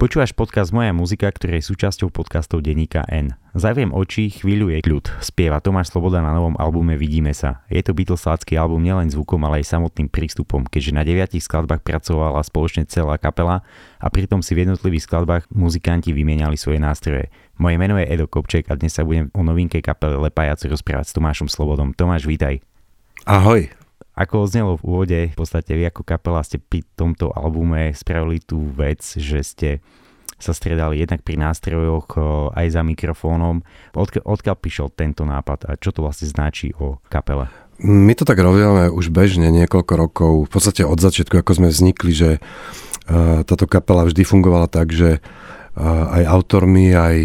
Počúvaš podcast Moja muzika, ktorý je súčasťou podcastov denníka N. Zavriem oči, chvíľu je kľud. Spieva Tomáš Sloboda na novom albume Vidíme sa. Je to Beatlesácky album nielen zvukom, ale aj samotným prístupom, keďže na deviatich skladbách pracovala spoločne celá kapela a pritom si v jednotlivých skladbách muzikanti vymieniali svoje nástroje. Moje meno je Edo Kopček a dnes sa budem o novinke kapele Lepajaci rozprávať s Tomášom Slobodom. Tomáš, vítaj. Ahoj. Ako oznelo v úvode, v podstate vy ako kapela ste pri tomto albume spravili tú vec, že ste sa stredali jednak pri nástrojoch aj za mikrofónom. Odkiaľ, odkiaľ prišiel tento nápad a čo to vlastne značí o kapele? My to tak robíme už bežne niekoľko rokov, v podstate od začiatku, ako sme vznikli, že táto kapela vždy fungovala tak, že aj autormi, aj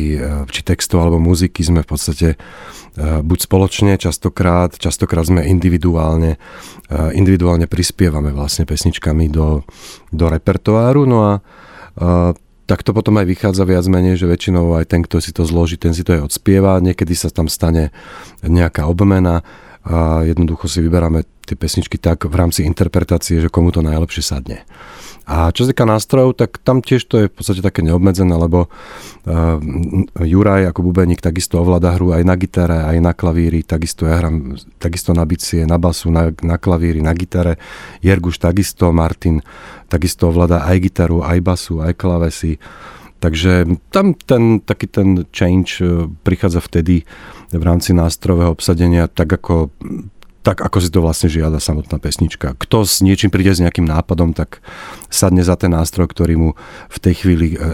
či textov alebo muziky sme v podstate buď spoločne, častokrát, častokrát sme individuálne, individuálne prispievame vlastne pesničkami do, do repertoáru, no a tak to potom aj vychádza viac menej, že väčšinou aj ten, kto si to zloží, ten si to aj odspieva, niekedy sa tam stane nejaká obmena a jednoducho si vyberáme tie pesničky tak v rámci interpretácie, že komu to najlepšie sadne. A čo sa týka nástrojov, tak tam tiež to je v podstate také neobmedzené, lebo uh, Juraj ako bubeník takisto ovláda hru aj na gitare, aj na klavíri, takisto ja hram takisto na bicie, na basu, na, na klavíri, na gitare. Jerguš takisto, Martin takisto ovláda aj gitaru, aj basu, aj klavesy. Takže tam ten taký ten change e, prichádza vtedy v rámci nástrojového obsadenia, tak ako tak ako si to vlastne žiada samotná pesnička. Kto s niečím príde s nejakým nápadom, tak sadne za ten nástroj, ktorý mu v tej chvíli e,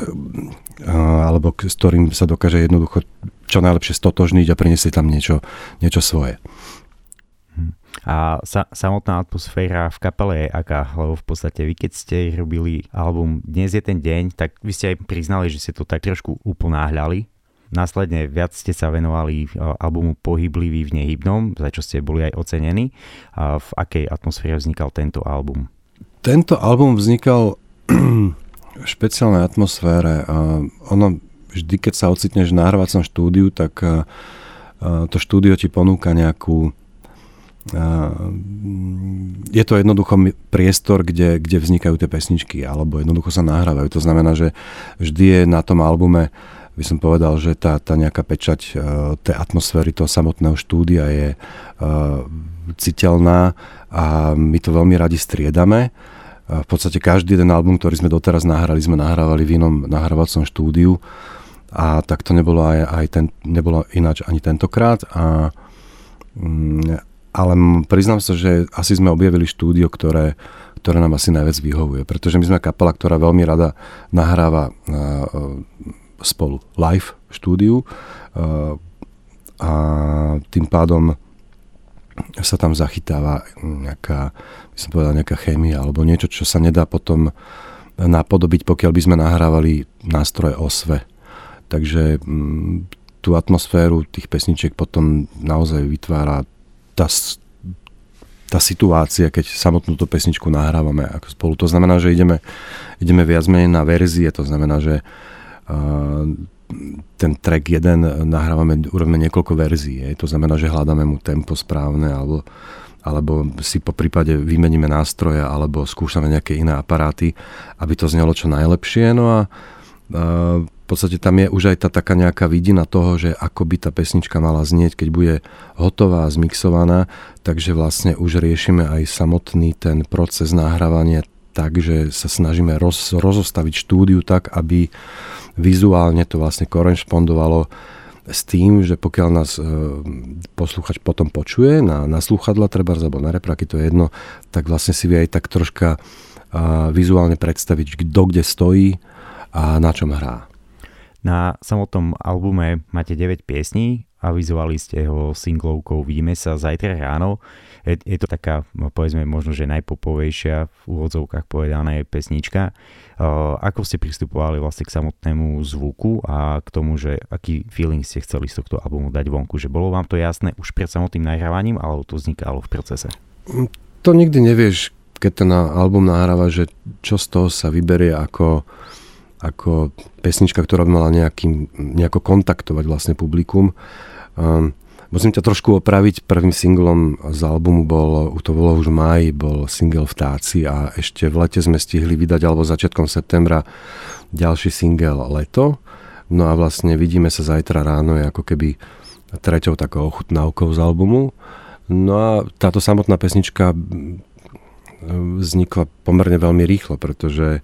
e, alebo s ktorým sa dokáže jednoducho čo najlepšie stotožniť a priniesie tam niečo, niečo svoje. Hm. A sa, samotná atmosféra v kapele je aká? Lebo v podstate vy keď ste robili album Dnes je ten deň, tak vy ste aj priznali, že ste to tak trošku uponáhľali Následne viac ste sa venovali albumu Pohyblivý v nehybnom, za čo ste boli aj ocenení. A v akej atmosfére vznikal tento album? Tento album vznikal v špeciálnej atmosfére. Ono vždy, keď sa ocitneš v nahrávacom štúdiu, tak to štúdio ti ponúka nejakú je to jednoducho priestor, kde, kde vznikajú tie pesničky alebo jednoducho sa nahrávajú. To znamená, že vždy je na tom albume by som povedal, že tá, tá nejaká pečať uh, tej atmosféry toho samotného štúdia je uh, citeľná a my to veľmi radi striedame. Uh, v podstate každý jeden album, ktorý sme doteraz nahrali, sme nahrávali v inom nahrávacom štúdiu a tak to nebolo aj, aj ten, nebolo ináč ani tentokrát. A, um, ale priznám sa, že asi sme objavili štúdio, ktoré, ktoré nám asi najviac vyhovuje, pretože my sme kapela, ktorá veľmi rada nahráva spolu live v štúdiu eh, a tým pádom sa tam zachytáva nejaká, by som povedal, nejaká chémia alebo niečo, čo sa nedá potom napodobiť, pokiaľ by sme nahrávali nástroje osve. Takže mm, tú atmosféru tých pesničiek potom naozaj vytvára tá, tá situácia, keď samotnú tú pesničku nahrávame ako spolu. To znamená, že ideme, ideme viac menej na verzie, to znamená, že ten track jeden nahrávame, urobíme niekoľko verzií. To znamená, že hľadáme mu tempo správne alebo, alebo si po prípade vymeníme nástroje alebo skúšame nejaké iné aparáty, aby to znelo čo najlepšie. No a, a v podstate tam je už aj tá taká nejaká vidina toho, že ako by tá pesnička mala znieť, keď bude hotová, zmixovaná, takže vlastne už riešime aj samotný ten proces nahrávania tak, že sa snažíme roz, rozostaviť štúdiu tak, aby vizuálne to vlastne korešpondovalo s tým, že pokiaľ nás e, posluchač potom počuje na, na sluchadla treba, alebo na repraky, to je jedno, tak vlastne si vie aj tak troška a, vizuálne predstaviť, kto kde stojí a na čom hrá. Na samotnom albume máte 9 piesní, avizovali ste ho singlovkou Vidíme sa zajtra ráno je, je to taká, povedzme, možno, že najpopovejšia v úvodzovkách povedaná pesnička. Uh, ako ste pristupovali vlastne k samotnému zvuku a k tomu, že aký feeling ste chceli z tohto albumu dať vonku? Že bolo vám to jasné už pred samotným nahrávaním, alebo to vznikalo v procese? Mm, to nikdy nevieš, keď ten album nahráva, že čo z toho sa vyberie ako, ako pesnička, ktorá by mala nejakým, nejako kontaktovať vlastne publikum. Um, Musím ťa trošku opraviť, prvým singlom z albumu bol, to bolo už maj, bol single Vtáci a ešte v lete sme stihli vydať, alebo začiatkom septembra, ďalší single Leto. No a vlastne vidíme sa zajtra ráno, je ako keby treťou takou ochutnávkou z albumu. No a táto samotná pesnička vznikla pomerne veľmi rýchlo, pretože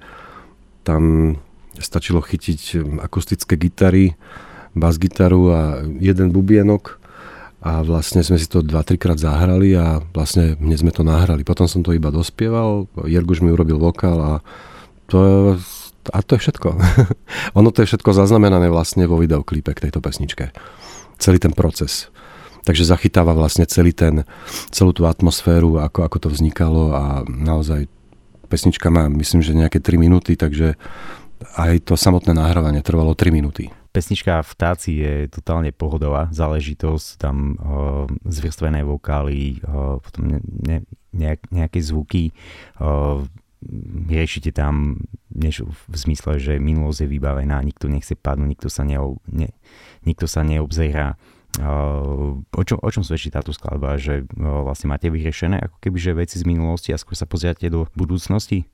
tam stačilo chytiť akustické gitary, bas-gitaru a jeden bubienok a vlastne sme si to 2-3 krát zahrali a vlastne hneď sme to nahrali. Potom som to iba dospieval, Jerguš mi urobil vokál a to, a to je všetko. ono to je všetko zaznamenané vlastne vo videoklipe k tejto pesničke. Celý ten proces. Takže zachytáva vlastne celý ten, celú tú atmosféru, ako, ako to vznikalo a naozaj pesnička má myslím, že nejaké 3 minúty, takže aj to samotné nahrávanie trvalo 3 minúty. Pesnička Vtáci je totálne pohodová záležitosť, tam uh, zvrstvené vokály, uh, potom ne, ne, nejaké zvuky, uh, riešite tam než v zmysle, že minulosť je vybavená, nikto nechce padnúť, nikto sa, neob, ne, nikto sa neobzerá. Uh, o, čom, o čom svedčí táto skladba? Že uh, vlastne máte vyriešené ako keby že veci z minulosti a skôr sa pozriate do budúcnosti?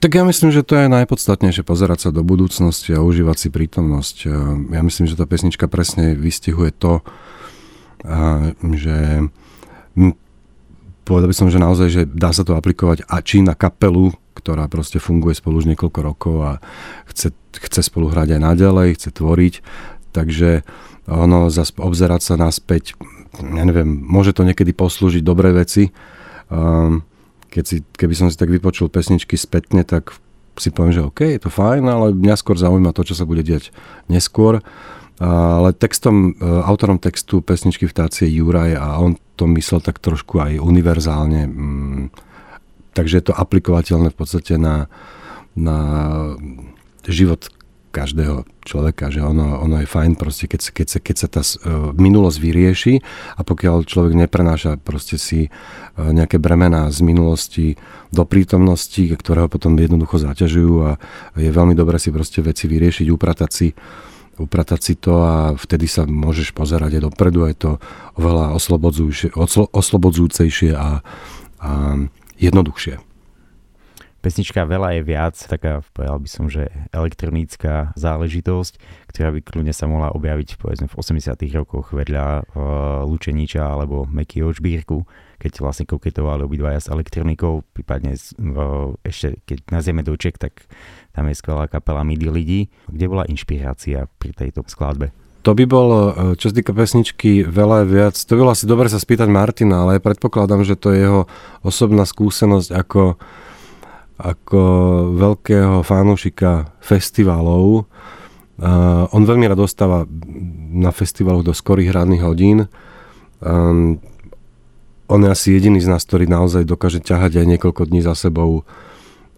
Tak ja myslím, že to je najpodstatnejšie pozerať sa do budúcnosti a užívať si prítomnosť. Ja myslím, že tá pesnička presne vystihuje to, že povedal by som, že naozaj, že dá sa to aplikovať a či na kapelu, ktorá proste funguje spolu už niekoľko rokov a chce, chce spolu hrať aj naďalej, chce tvoriť, takže ono zase obzerať sa naspäť, ja neviem, môže to niekedy poslúžiť dobré veci, um, keď si, keby som si tak vypočul pesničky spätne, tak si poviem, že OK, je to fajn, ale mňa skôr zaujíma to, čo sa bude diať neskôr. Ale textom, e, autorom textu pesničky Vtáci je Juraj a on to myslel tak trošku aj univerzálne. Mm, takže je to aplikovateľné v podstate na, na život každého človeka, že ono, ono je fajn proste, keď, keď, sa, keď sa tá uh, minulosť vyrieši a pokiaľ človek neprenáša proste si uh, nejaké bremená z minulosti do prítomnosti, ktoré ho potom jednoducho zaťažujú a je veľmi dobré si proste veci vyriešiť, upratať si, upratať si to a vtedy sa môžeš pozerať aj dopredu a je to oveľa oslobodzujúcejšie a, a jednoduchšie. Pesnička Veľa je viac, taká povedal by som, že elektronická záležitosť, ktorá by kľudne sa mohla objaviť povedzme v 80 rokoch vedľa uh, Lučeniča alebo Mekyho Čbírku, keď vlastne koketovali obidvaja s elektronikou, prípadne uh, ešte keď nazieme doček, tak tam je skvelá kapela MIDI lidí. Kde bola inšpirácia pri tejto skladbe? To by bolo, e, čo sa týka pesničky, veľa viac. To by bolo asi dobre sa spýtať Martina, ale predpokladám, že to je jeho osobná skúsenosť ako ako veľkého fanúšika festivalov. Uh, on veľmi rád dostáva na festivaloch do skorých hradných hodín. Um, on je asi jediný z nás, ktorý naozaj dokáže ťahať aj niekoľko dní za sebou,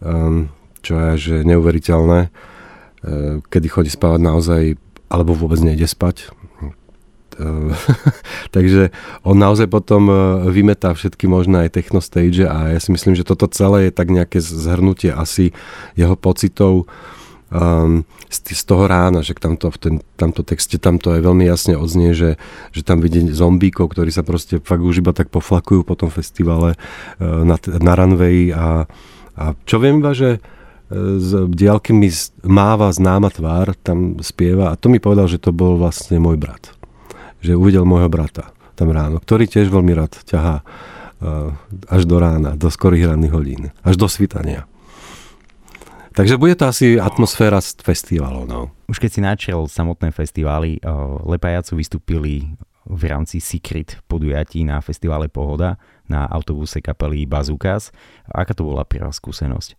um, čo je že neuveriteľné, uh, kedy chodí spávať naozaj, alebo vôbec nejde spať. Takže on naozaj potom eh, vymetá všetky možné aj technostage a ja si myslím, že toto celé je tak nejaké zhrnutie asi jeho pocitov um, z, z toho rána, že tamto, v ten, tamto texte tamto aj veľmi jasne odznie, že, že tam vidí zombíkov, ktorí sa proste fakt už iba tak poflakujú po tom festivale uh, na, na runway a, a čo viem iba, že z diálky mi máva známa tvár, tam spieva a to mi povedal, že to bol vlastne môj brat že uvidel môjho brata tam ráno, ktorý tiež veľmi rád ťahá uh, až do rána, do skorých ranných hodín, až do svitania. Takže bude to asi atmosféra z festivalov. No. Už keď si načel samotné festivály, uh, Lepajacu vystúpili v rámci Secret podujatí na festivale Pohoda na autobuse kapely Bazukas. Aká to bola prvá skúsenosť?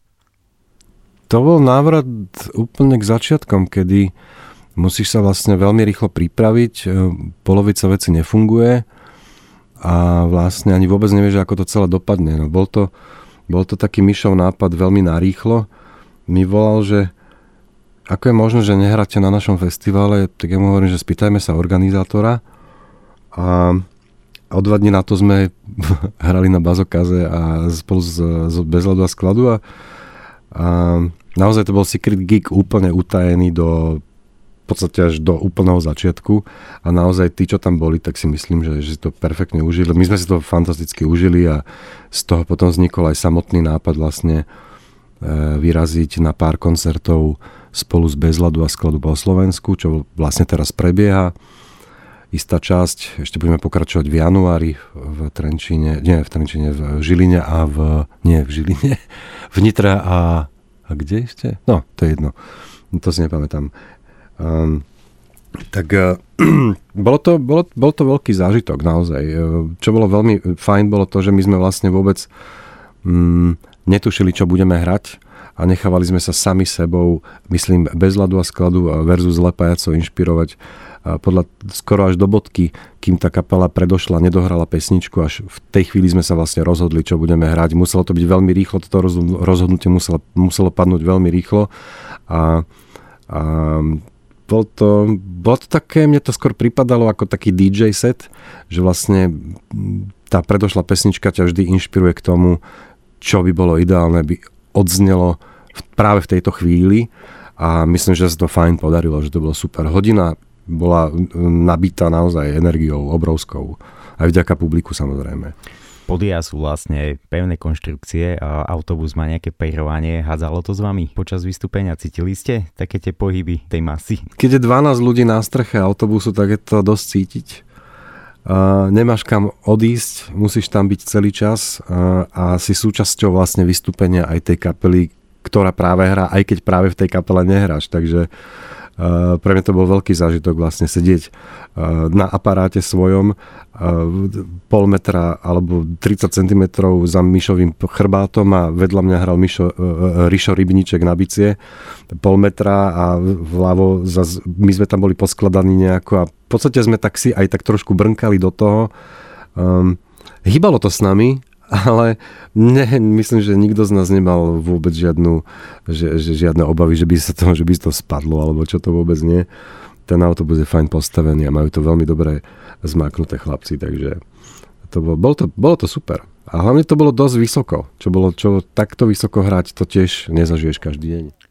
To bol návrat úplne k začiatkom, kedy musíš sa vlastne veľmi rýchlo pripraviť, e, polovica veci nefunguje a vlastne ani vôbec nevieš, ako to celé dopadne. No, bol, to, bol to taký myšov nápad veľmi narýchlo. Mi volal, že ako je možné, že nehráte na našom festivale, tak ja mu hovorím, že spýtajme sa organizátora a o dva dní na to sme hrali na bazokaze a spolu z, z bezľadu a skladu a, a naozaj to bol secret gig úplne utajený do podstate až do úplného začiatku a naozaj tí, čo tam boli, tak si myslím, že, že si to perfektne užili. My sme si to fantasticky užili a z toho potom vznikol aj samotný nápad vlastne e, vyraziť na pár koncertov spolu s Bezladu a skladu po Slovensku, čo vlastne teraz prebieha. Istá časť, ešte budeme pokračovať v januári v Trenčine, nie v Trenčine, v Žiline a v, nie v Žiline, v Nitre a, a kde ešte? No, to je jedno. To si nepamätám. Um, tak uh, bolo, to, bolo, bol to veľký zážitok naozaj. Uh, čo bolo veľmi fajn, bolo to, že my sme vlastne vôbec um, netušili, čo budeme hrať a nechávali sme sa sami sebou, myslím, bez ľadu a skladu versus Lepajaco inšpirovať podľa skoro až do bodky, kým tá kapela predošla, nedohrala pesničku, až v tej chvíli sme sa vlastne rozhodli, čo budeme hrať. Muselo to byť veľmi rýchlo, toto rozhodnutie muselo, muselo padnúť veľmi rýchlo a, a bol to, bolo to také, mne to skôr pripadalo ako taký DJ set, že vlastne tá predošla pesnička ťa vždy inšpiruje k tomu, čo by bolo ideálne, by odznelo práve v tejto chvíli a myslím, že sa to fajn podarilo, že to bolo super. Hodina bola nabitá naozaj energiou obrovskou. Aj vďaka publiku samozrejme. Podia sú vlastne pevné konštrukcie a autobus má nejaké perovanie. Hádzalo to s vami počas vystúpenia? Cítili ste také tie pohyby tej masy? Keď je 12 ľudí na streche autobusu, tak je to dosť cítiť. Uh, nemáš kam odísť, musíš tam byť celý čas uh, a si súčasťou vlastne vystúpenia aj tej kapely, ktorá práve hrá, aj keď práve v tej kapele nehráš. Takže uh, pre mňa to bol veľký zážitok vlastne sedieť eh, na aparáte svojom eh, pol metra alebo 30 cm za Mišovým chrbátom a vedľa mňa hral Mišo, Rišo Rybníček na bicie pol metra a vľavo zaz, my sme tam boli poskladaní nejako a v podstate sme tak si aj tak trošku brnkali do toho. Um, hýbalo to s nami, ale ne, myslím, že nikto z nás nemal vôbec žiadnu, že, že žiadne obavy, že by sa to, že by to spadlo, alebo čo to vôbec nie. Ten autobus je fajn postavený a majú to veľmi dobre zmáknuté chlapci, takže to bolo, bolo, to, bolo to super. A hlavne to bolo dosť vysoko. Čo bolo, čo takto vysoko hrať, to tiež nezažiješ každý deň.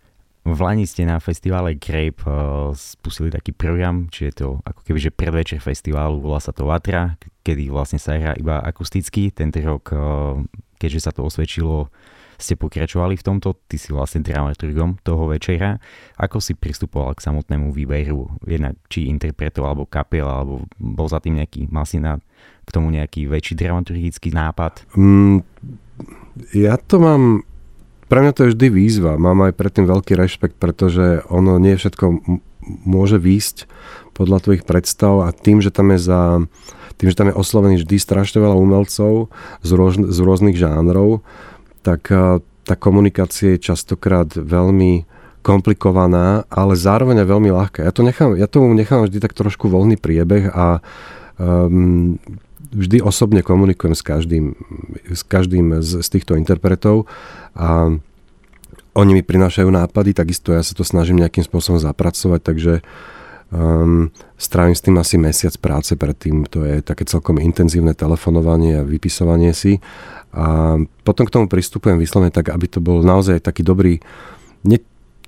V Lani ste na festivale Grape uh, spustili taký program, či je to ako keby, že predvečer festiválu, volá sa to Vatra, kedy vlastne sa hrá iba akusticky. Tento rok, uh, keďže sa to osvedčilo, ste pokračovali v tomto, ty si vlastne dramaturgom toho večera. Ako si pristupoval k samotnému výberu, jednak či interpretov alebo kapel, alebo bol za tým nejaký, mal si na, k tomu nejaký väčší dramaturgický nápad? Mm, ja to mám pre mňa to je vždy výzva. Mám aj predtým veľký rešpekt, pretože ono nie všetko môže výjsť podľa tvojich predstav a tým, že tam je za tým, že tam je oslovený vždy strašne veľa umelcov z, rož, z rôznych žánrov, tak tá komunikácia je častokrát veľmi komplikovaná, ale zároveň aj veľmi ľahká. Ja, to nechám, ja tomu nechám vždy tak trošku voľný priebeh a um, vždy osobne komunikujem s každým, s každým z, z týchto interpretov a oni mi prinášajú nápady, takisto ja sa to snažím nejakým spôsobom zapracovať, takže um, strávim s tým asi mesiac práce predtým, to je také celkom intenzívne telefonovanie a vypisovanie si. A potom k tomu pristupujem vyslovene tak, aby to bol naozaj taký dobrý, ne,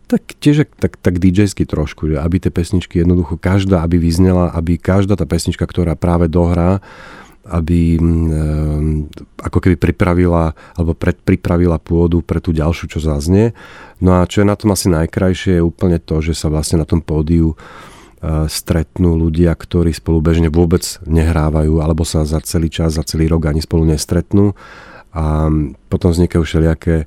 tak tiež tak, tak DJ-sky trošku, že aby tie pesničky jednoducho každá, aby vyznela, aby každá tá pesnička, ktorá práve dohrá, aby mm, ako keby pripravila alebo predpripravila pôdu pre tú ďalšiu, čo zaznie. No a čo je na tom asi najkrajšie je úplne to, že sa vlastne na tom pódiu e, stretnú ľudia, ktorí spolu bežne vôbec nehrávajú alebo sa za celý čas, za celý rok ani spolu nestretnú a potom vznikajú všelijaké e,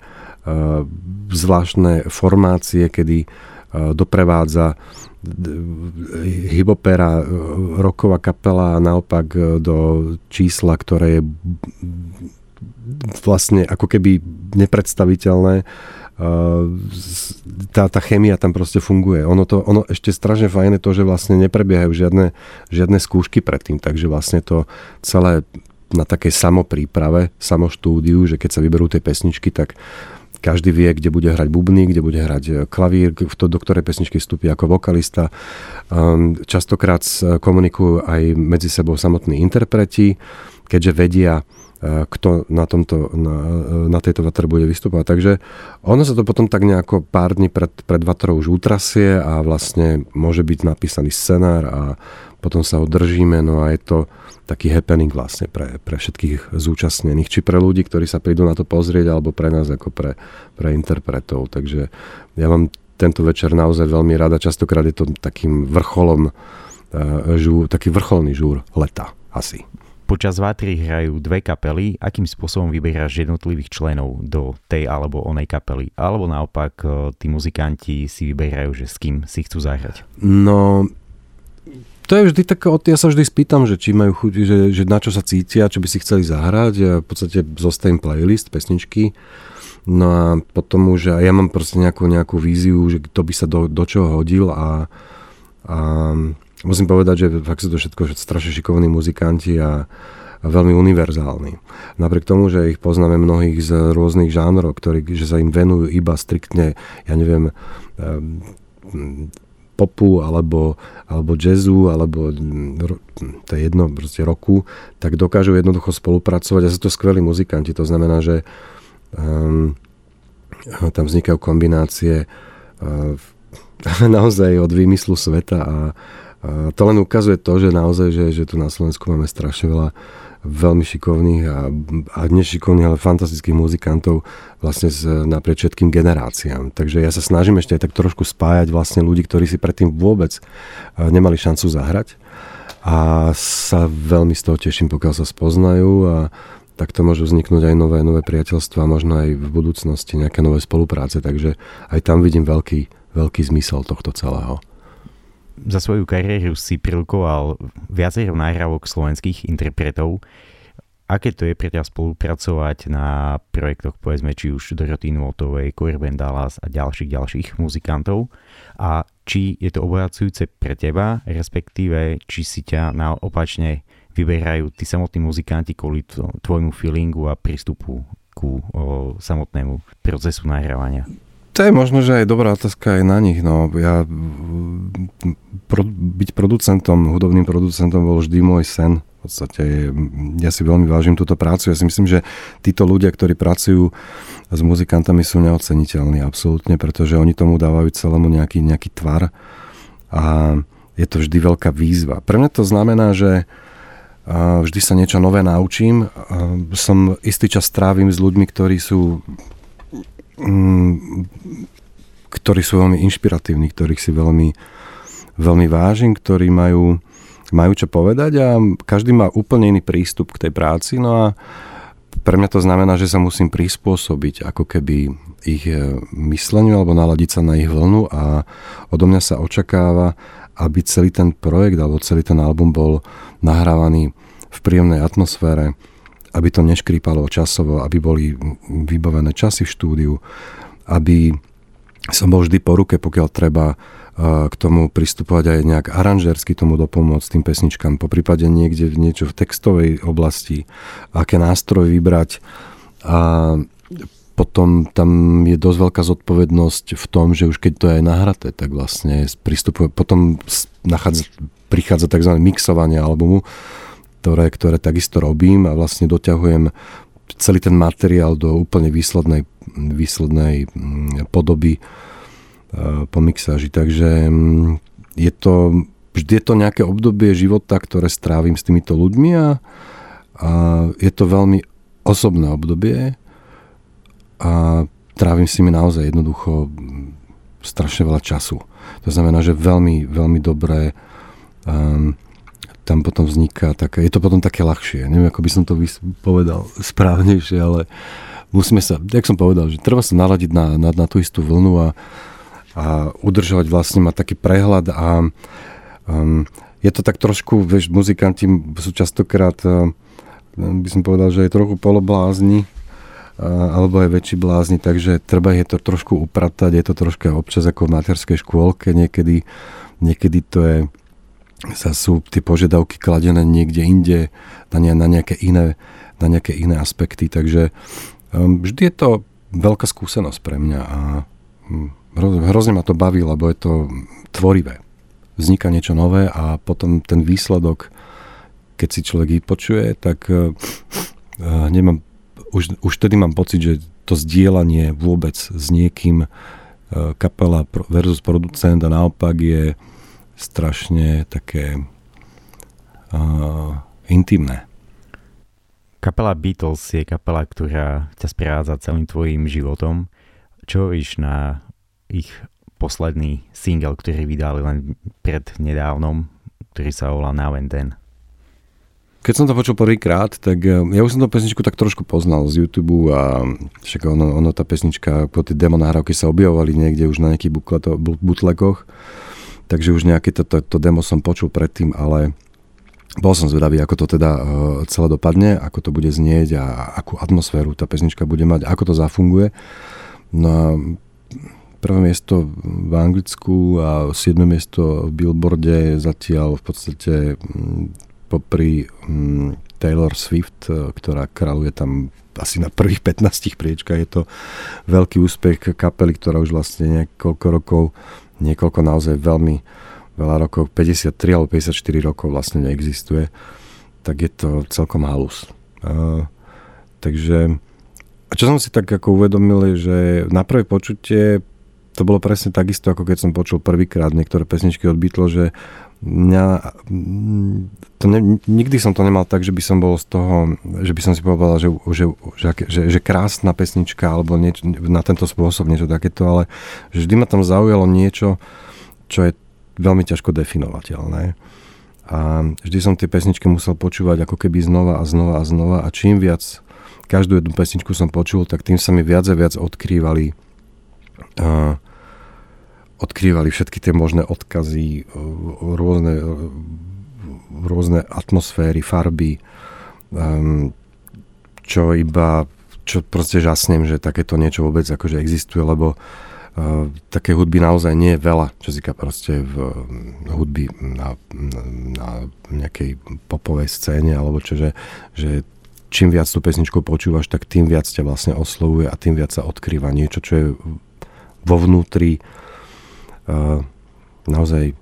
zvláštne formácie, kedy doprevádza hibopera, roková kapela a naopak e, do čísla, ktoré je vlastne ako keby nepredstaviteľné. E, tá, tá chemia tam proste funguje. Ono, to, ono ešte strašne fajn je to, že vlastne neprebiehajú žiadne, žiadne skúšky predtým, takže vlastne to celé na takej samopríprave, samoštúdiu, že keď sa vyberú tie pesničky, tak každý vie, kde bude hrať bubny, kde bude hrať e, klavír, do ktorej pesničky vstúpi ako vokalista. Ehm, častokrát komunikujú aj medzi sebou samotní interpreti, keďže vedia, kto na, tomto, na, na tejto vatre bude vystupovať. Takže ono sa to potom tak nejako pár dní pred, pred vatrou už utrasie a vlastne môže byť napísaný scenár a potom sa ho držíme, no a je to taký happening vlastne pre, pre všetkých zúčastnených, či pre ľudí, ktorí sa prídu na to pozrieť, alebo pre nás ako pre, pre interpretov. Takže ja mám tento večer naozaj veľmi rada, častokrát je to takým vrcholom, uh, žúr, taký vrcholný žúr leta asi. Počas Vátry hrajú dve kapely. Akým spôsobom vyberáš jednotlivých členov do tej alebo onej kapely? Alebo naopak e, tí muzikanti si vyberajú, že s kým si chcú zahrať? No, to je vždy také, ja sa vždy spýtam, že či majú chuť, že, že na čo sa cítia, čo by si chceli zahrať. Ja v podstate zostavím playlist, pesničky. No a potom už, ja mám proste nejakú, nejakú víziu, že kto by sa do, do čoho hodil a, a musím povedať, že fakt sú to všetko strašne šikovní muzikanti a, a veľmi univerzálni. Napriek tomu, že ich poznáme mnohých z rôznych žánrov, ktorí, že sa im venujú iba striktne, ja neviem, um, popu alebo, alebo jazzu alebo to je jedno proste roku, tak dokážu jednoducho spolupracovať a sú to skvelí muzikanti. To znamená, že um, tam vznikajú kombinácie uh, naozaj od výmyslu sveta a, a to len ukazuje to, že naozaj, že, že tu na Slovensku máme strašne veľa veľmi šikovných a, a nešikovných, ale fantastických muzikantov vlastne z, naprieč všetkým generáciám. Takže ja sa snažím ešte aj tak trošku spájať vlastne ľudí, ktorí si predtým vôbec nemali šancu zahrať. A sa veľmi z toho teším, pokiaľ sa spoznajú a tak to môžu vzniknúť aj nové, nové priateľstva, možno aj v budúcnosti nejaké nové spolupráce, takže aj tam vidím veľký, veľký zmysel tohto celého za svoju kariéru si prilukoval viacero nahrávok slovenských interpretov. Aké to je pre ťa spolupracovať na projektoch, povedzme, či už Doroty Nuotovej, Corben Dallas a ďalších, ďalších muzikantov? A či je to obohacujúce pre teba, respektíve či si ťa na opačne vyberajú tí samotní muzikanti kvôli tvojmu feelingu a prístupu ku o, samotnému procesu nahrávania? To je možno, že aj dobrá otázka aj na nich. No. Ja, pro, byť producentom, hudobným producentom bol vždy môj sen. V podstate ja si veľmi vážim túto prácu. Ja si myslím, že títo ľudia, ktorí pracujú s muzikantami sú neoceniteľní absolútne, pretože oni tomu dávajú celému nejaký, nejaký tvar a je to vždy veľká výzva. Pre mňa to znamená, že vždy sa niečo nové naučím. Som istý čas strávim s ľuďmi, ktorí sú ktorí sú veľmi inšpiratívni, ktorých si veľmi, veľmi vážim, ktorí majú, majú čo povedať a každý má úplne iný prístup k tej práci. No a pre mňa to znamená, že sa musím prispôsobiť ako keby ich e, mysleniu alebo naladiť sa na ich vlnu a odo mňa sa očakáva, aby celý ten projekt alebo celý ten album bol nahrávaný v príjemnej atmosfére, aby to neškrípalo časovo, aby boli vybavené časy v štúdiu, aby som bol vždy po ruke, pokiaľ treba k tomu pristupovať aj nejak aranžersky tomu dopomôcť tým pesničkám, po prípade niekde niečo v textovej oblasti, aké nástroj vybrať. A potom tam je dosť veľká zodpovednosť v tom, že už keď to je aj nahraté, tak vlastne pristupuje, potom nachádza, prichádza tzv. mixovanie albumu, ktoré, ktoré takisto robím a vlastne doťahujem celý ten materiál do úplne výslednej, výslednej mm, podoby e, po mixáži. Takže mm, je to, vždy je to nejaké obdobie života, ktoré strávim s týmito ľuďmi a, a je to veľmi osobné obdobie a trávim s nimi naozaj jednoducho mm, strašne veľa času. To znamená, že veľmi, veľmi dobré um, tam potom vzniká také, je to potom také ľahšie. Neviem, ako by som to povedal správnejšie, ale musíme sa, jak som povedal, že treba sa naladiť na, na, na tú istú vlnu a, a udržovať vlastne, mať taký prehľad a um, je to tak trošku, vieš, muzikanti sú častokrát, uh, by som povedal, že je trochu poloblázni, alebo aj väčší blázni, takže treba je to trošku upratať, je to trošku občas ako v materskej škôlke, niekedy, niekedy to je sa sú tie požiadavky kladené niekde inde, na, ne, na, nejaké, iné, na nejaké iné aspekty. Takže um, vždy je to veľká skúsenosť pre mňa a um, hrozne ma to baví, lebo je to tvorivé. Vzniká niečo nové a potom ten výsledok, keď si človek vypočuje, tak uh, nemám, už, už tedy mám pocit, že to zdieľanie vôbec s niekým e, kapela versus producent a naopak je strašne také uh, intimné. Kapela Beatles je kapela, ktorá ťa sprevádza celým tvojim životom. Čo iš na ich posledný single, ktorý vydali len pred nedávnom, ktorý sa volá Now and Then? Keď som to počul prvýkrát, tak eh, ja už som tú pesničku tak trošku poznal z YouTube a však ono, ono tá pesnička, po tie demo nahrávky sa objavovali niekde už na nejakých butlekoch, takže už nejaké to, to, to demo som počul predtým, ale bol som zvedavý, ako to teda uh, celé dopadne, ako to bude znieť a akú atmosféru tá pesnička bude mať, ako to zafunguje. No a prvé miesto v Anglicku a 7. miesto v Billboarde zatiaľ v podstate popri Taylor Swift, e, ktorá kráľuje tam asi na prvých 15 priečkách. Je to veľký úspech kapely, ktorá už vlastne niekoľko rokov, niekoľko naozaj veľmi veľa rokov, 53 alebo 54 rokov vlastne neexistuje, tak je to celkom halus. Uh, takže a čo som si tak ako uvedomil, je, že na prvé počutie to bolo presne takisto, ako keď som počul prvýkrát niektoré pesničky od Beatles, že mňa, to ne, nikdy som to nemal tak, že by som bol z toho, že by som si povedal, že, že, že, že, že krásna pesnička alebo nieč, na tento spôsob niečo takéto, ale vždy ma tam zaujalo niečo, čo je veľmi ťažko definovateľné. A vždy som tie pesničky musel počúvať ako keby znova a znova a znova a čím viac každú jednu pesničku som počul, tak tým sa mi viac a viac odkrývali uh, odkrývali všetky tie možné odkazy, rôzne, rôzne atmosféry, farby, um, čo iba, čo proste žasnem, že takéto niečo vôbec akože existuje, lebo Uh, také hudby naozaj nie je veľa, čo si proste v hudby na, na, nejakej popovej scéne, alebo čo, že, že čím viac tú pesničku počúvaš, tak tým viac ťa vlastne oslovuje a tým viac sa odkrýva niečo, čo je vo vnútri naozaj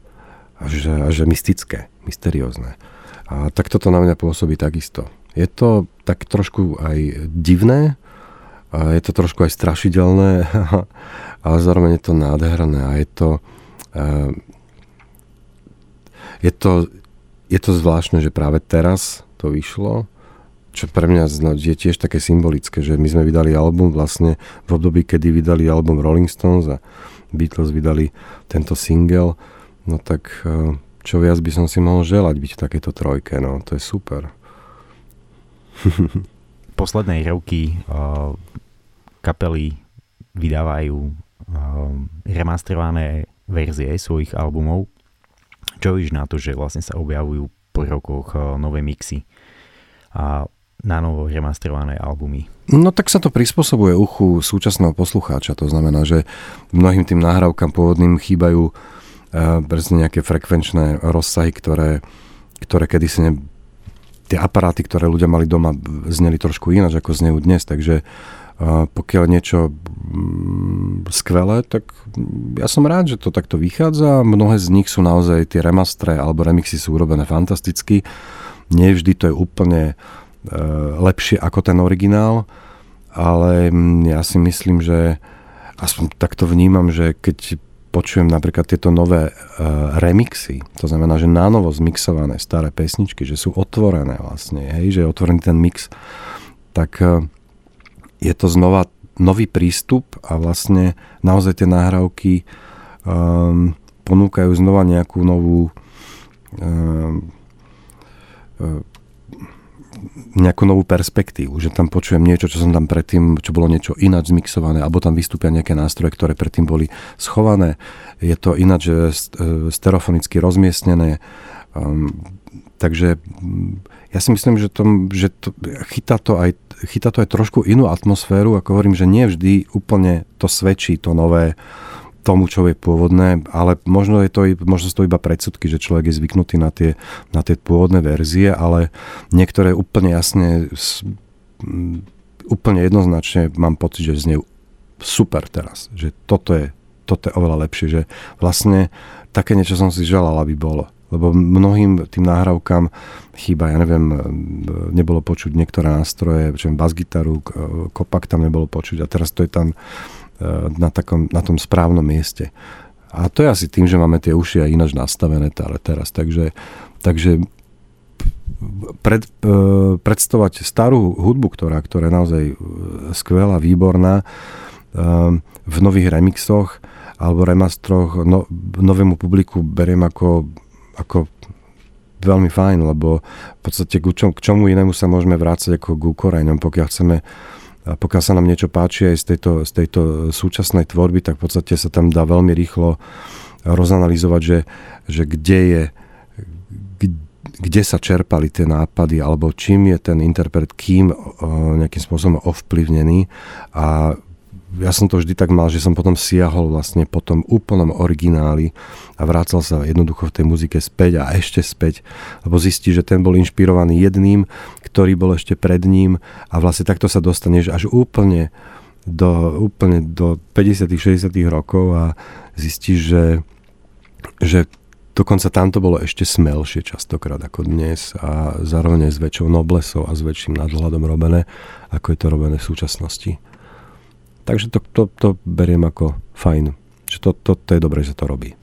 až, až mystické, mysteriózne. A tak toto na mňa pôsobí takisto. Je to tak trošku aj divné, je to trošku aj strašidelné, ale zároveň je to nádherné a je to, uh, je to, je to zvláštne, že práve teraz to vyšlo, čo pre mňa je tiež také symbolické, že my sme vydali album vlastne v období, kedy vydali album Rolling Stones a Beatles vydali tento single, no tak uh, čo viac by som si mohol želať byť v takéto trojke, no to je super. Posledné roky uh, kapely vydávajú remasterované verzie svojich albumov, čo víš na to, že vlastne sa objavujú po rokoch nové mixy a na novo remasterované albumy. No tak sa to prispôsobuje uchu súčasného poslucháča, to znamená, že mnohým tým nahrávkam pôvodným chýbajú uh, nejaké frekvenčné rozsahy, ktoré, ktoré kedysi ne, tie aparáty, ktoré ľudia mali doma, zneli trošku ináč, ako znejú dnes, takže a pokiaľ niečo mm, skvelé, tak ja som rád, že to takto vychádza. Mnohé z nich sú naozaj tie remastre alebo remixy sú urobené fantasticky. Nie vždy to je úplne lepšie ako ten originál, ale mm, ja si myslím, že aspoň takto vnímam, že keď počujem napríklad tieto nové uh, remixy, to znamená, že nánovo zmixované staré pesničky, že sú otvorené vlastne, hej, že je otvorený ten mix, tak uh, je to znova nový prístup a vlastne naozaj tie nahrávky um, ponúkajú znova nejakú novú um, nejakú novú perspektívu, že tam počujem niečo, čo som tam predtým, čo bolo niečo ináč zmixované, alebo tam vystúpia nejaké nástroje, ktoré predtým boli schované. Je to ináč e, stereofonicky rozmiestnené. Um, takže ja si myslím, že, to, že to, chytá, to aj, chytá to aj trošku inú atmosféru, ako hovorím, že nie vždy úplne to svedčí to nové tomu, čo je pôvodné, ale možno, je to, možno sú to iba predsudky, že človek je zvyknutý na tie, na tie pôvodné verzie, ale niektoré úplne jasne, úplne jednoznačne mám pocit, že znie super teraz, že toto je, toto je oveľa lepšie, že vlastne také niečo som si želal, aby bolo. Lebo mnohým tým náhrávkam chýba, ja neviem, nebolo počuť niektoré nástroje, čo bas-gitaru, kopak tam nebolo počuť a teraz to je tam na, takom, na tom správnom mieste. A to je asi tým, že máme tie uši aj ináč nastavené teraz. Takže, takže pred, e, predstavovať starú hudbu, ktorá, ktorá je naozaj e, skvelá, výborná, v nových remixoch alebo remastroch no, novému publiku beriem ako, ako veľmi fajn, lebo v podstate k, čom, k čomu inému sa môžeme vrácať ako k koreňom, pokiaľ chceme pokiaľ sa nám niečo páči aj z tejto, z tejto súčasnej tvorby, tak v podstate sa tam dá veľmi rýchlo rozanalizovať, že, že kde je kde sa čerpali tie nápady, alebo čím je ten interpret kým nejakým spôsobom ovplyvnený. A ja som to vždy tak mal, že som potom siahol vlastne po tom úplnom origináli a vrácal sa jednoducho v tej muzike späť a ešte späť, lebo zistí, že ten bol inšpirovaný jedným, ktorý bol ešte pred ním a vlastne takto sa dostaneš až úplne do, úplne do 50 60 rokov a zistíš, že, že dokonca tam to bolo ešte smelšie častokrát ako dnes a zároveň s väčšou noblesou a s väčším nadhľadom robené, ako je to robené v súčasnosti. Takže to, to, to beriem ako fajn. Že to, to, to je dobré, že to robí.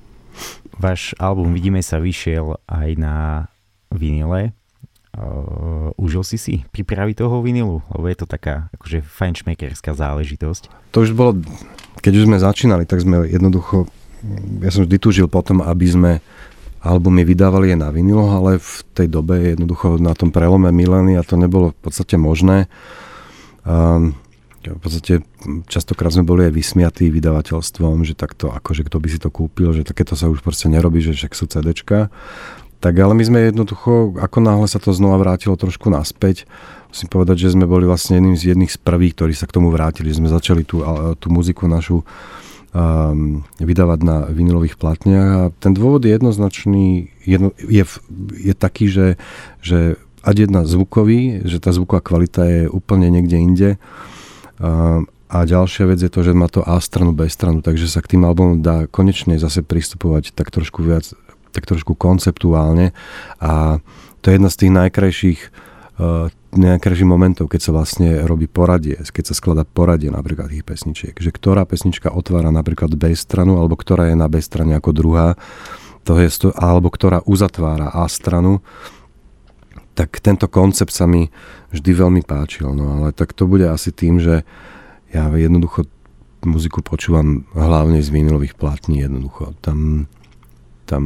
Váš album Vidíme sa vyšiel aj na vinile. Uh, užil si si pripraviť toho vinilu? Lebo je to taká akože fajnšmekerská záležitosť. To už bolo, keď už sme začínali, tak sme jednoducho, ja som vždy túžil potom, aby sme albumy vydávali aj na viniloch, ale v tej dobe jednoducho na tom prelome milénia to nebolo v podstate možné. Um, v podstate častokrát sme boli aj vysmiatí vydavateľstvom, že takto, akože kto by si to kúpil, že takéto sa už proste nerobí, že však sú CDčka. Tak ale my sme jednoducho, ako náhle sa to znova vrátilo trošku naspäť, musím povedať, že sme boli vlastne jedným z jedných z prvých, ktorí sa k tomu vrátili, sme začali tú, tú muziku našu um, vydávať na vinilových platniach a ten dôvod je jednoznačný, jedno, je, je taký, že, že ať jedna zvukový, že tá zvuková kvalita je úplne niekde inde, a ďalšia vec je to, že má to A stranu, B stranu, takže sa k tým albumom dá konečne zase pristupovať tak trošku viac, tak trošku konceptuálne. A to je jedna z tých najkrajších uh, najkrajších momentov, keď sa vlastne robí poradie, keď sa skladá poradie napríklad tých pesničiek, že ktorá pesnička otvára napríklad B stranu, alebo ktorá je na B strane ako druhá, to je, alebo ktorá uzatvára A stranu, tak tento koncept sa mi vždy veľmi páčil. No ale tak to bude asi tým, že ja jednoducho muziku počúvam hlavne z vinilových platní jednoducho. Tam, tam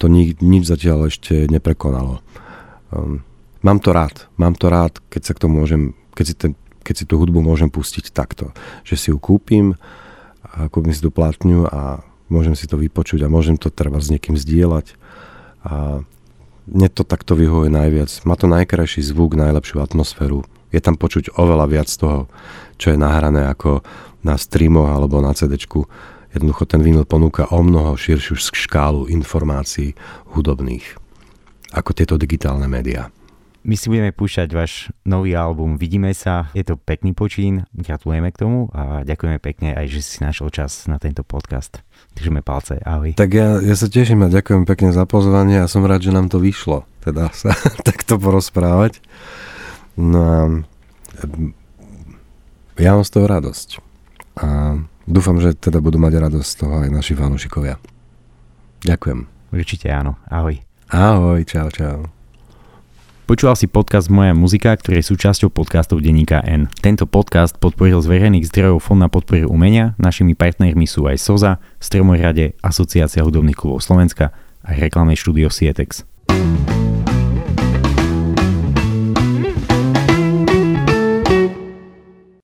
to ni, nič zatiaľ ešte neprekonalo. Um, mám to rád. Mám to rád, keď sa k tomu môžem, keď si, ten, keď si tú hudbu môžem pustiť takto. Že si ju kúpim, a kúpim si tú platňu a môžem si to vypočuť a môžem to treba s niekým zdieľať. A mne to takto vyhovuje najviac. Má to najkrajší zvuk, najlepšiu atmosféru. Je tam počuť oveľa viac toho, čo je nahrané ako na streamoch alebo na CD. Jednoducho ten vinyl ponúka o mnoho širšiu škálu informácií hudobných ako tieto digitálne médiá. My si budeme púšťať váš nový album Vidíme sa, je to pekný počín, gratulujeme k tomu a ďakujeme pekne aj, že si našiel čas na tento podcast. Držíme palce, ahoj. Tak ja, ja sa teším a ďakujem pekne za pozvanie a som rád, že nám to vyšlo, teda sa takto porozprávať. No a ja mám z toho radosť. A dúfam, že teda budú mať radosť z toho aj naši fanúšikovia. Ďakujem. Určite áno. Ahoj. Ahoj, čau, čau. Počúval si podcast Moja muzika, ktorý je súčasťou podcastov Deníka N. Tento podcast podporil z verejných zdrojov Fond na podporu umenia, našimi partnermi sú aj SOZA, Stromorade, Asociácia hudobných klubov Slovenska a reklamné štúdio Sietex. thank you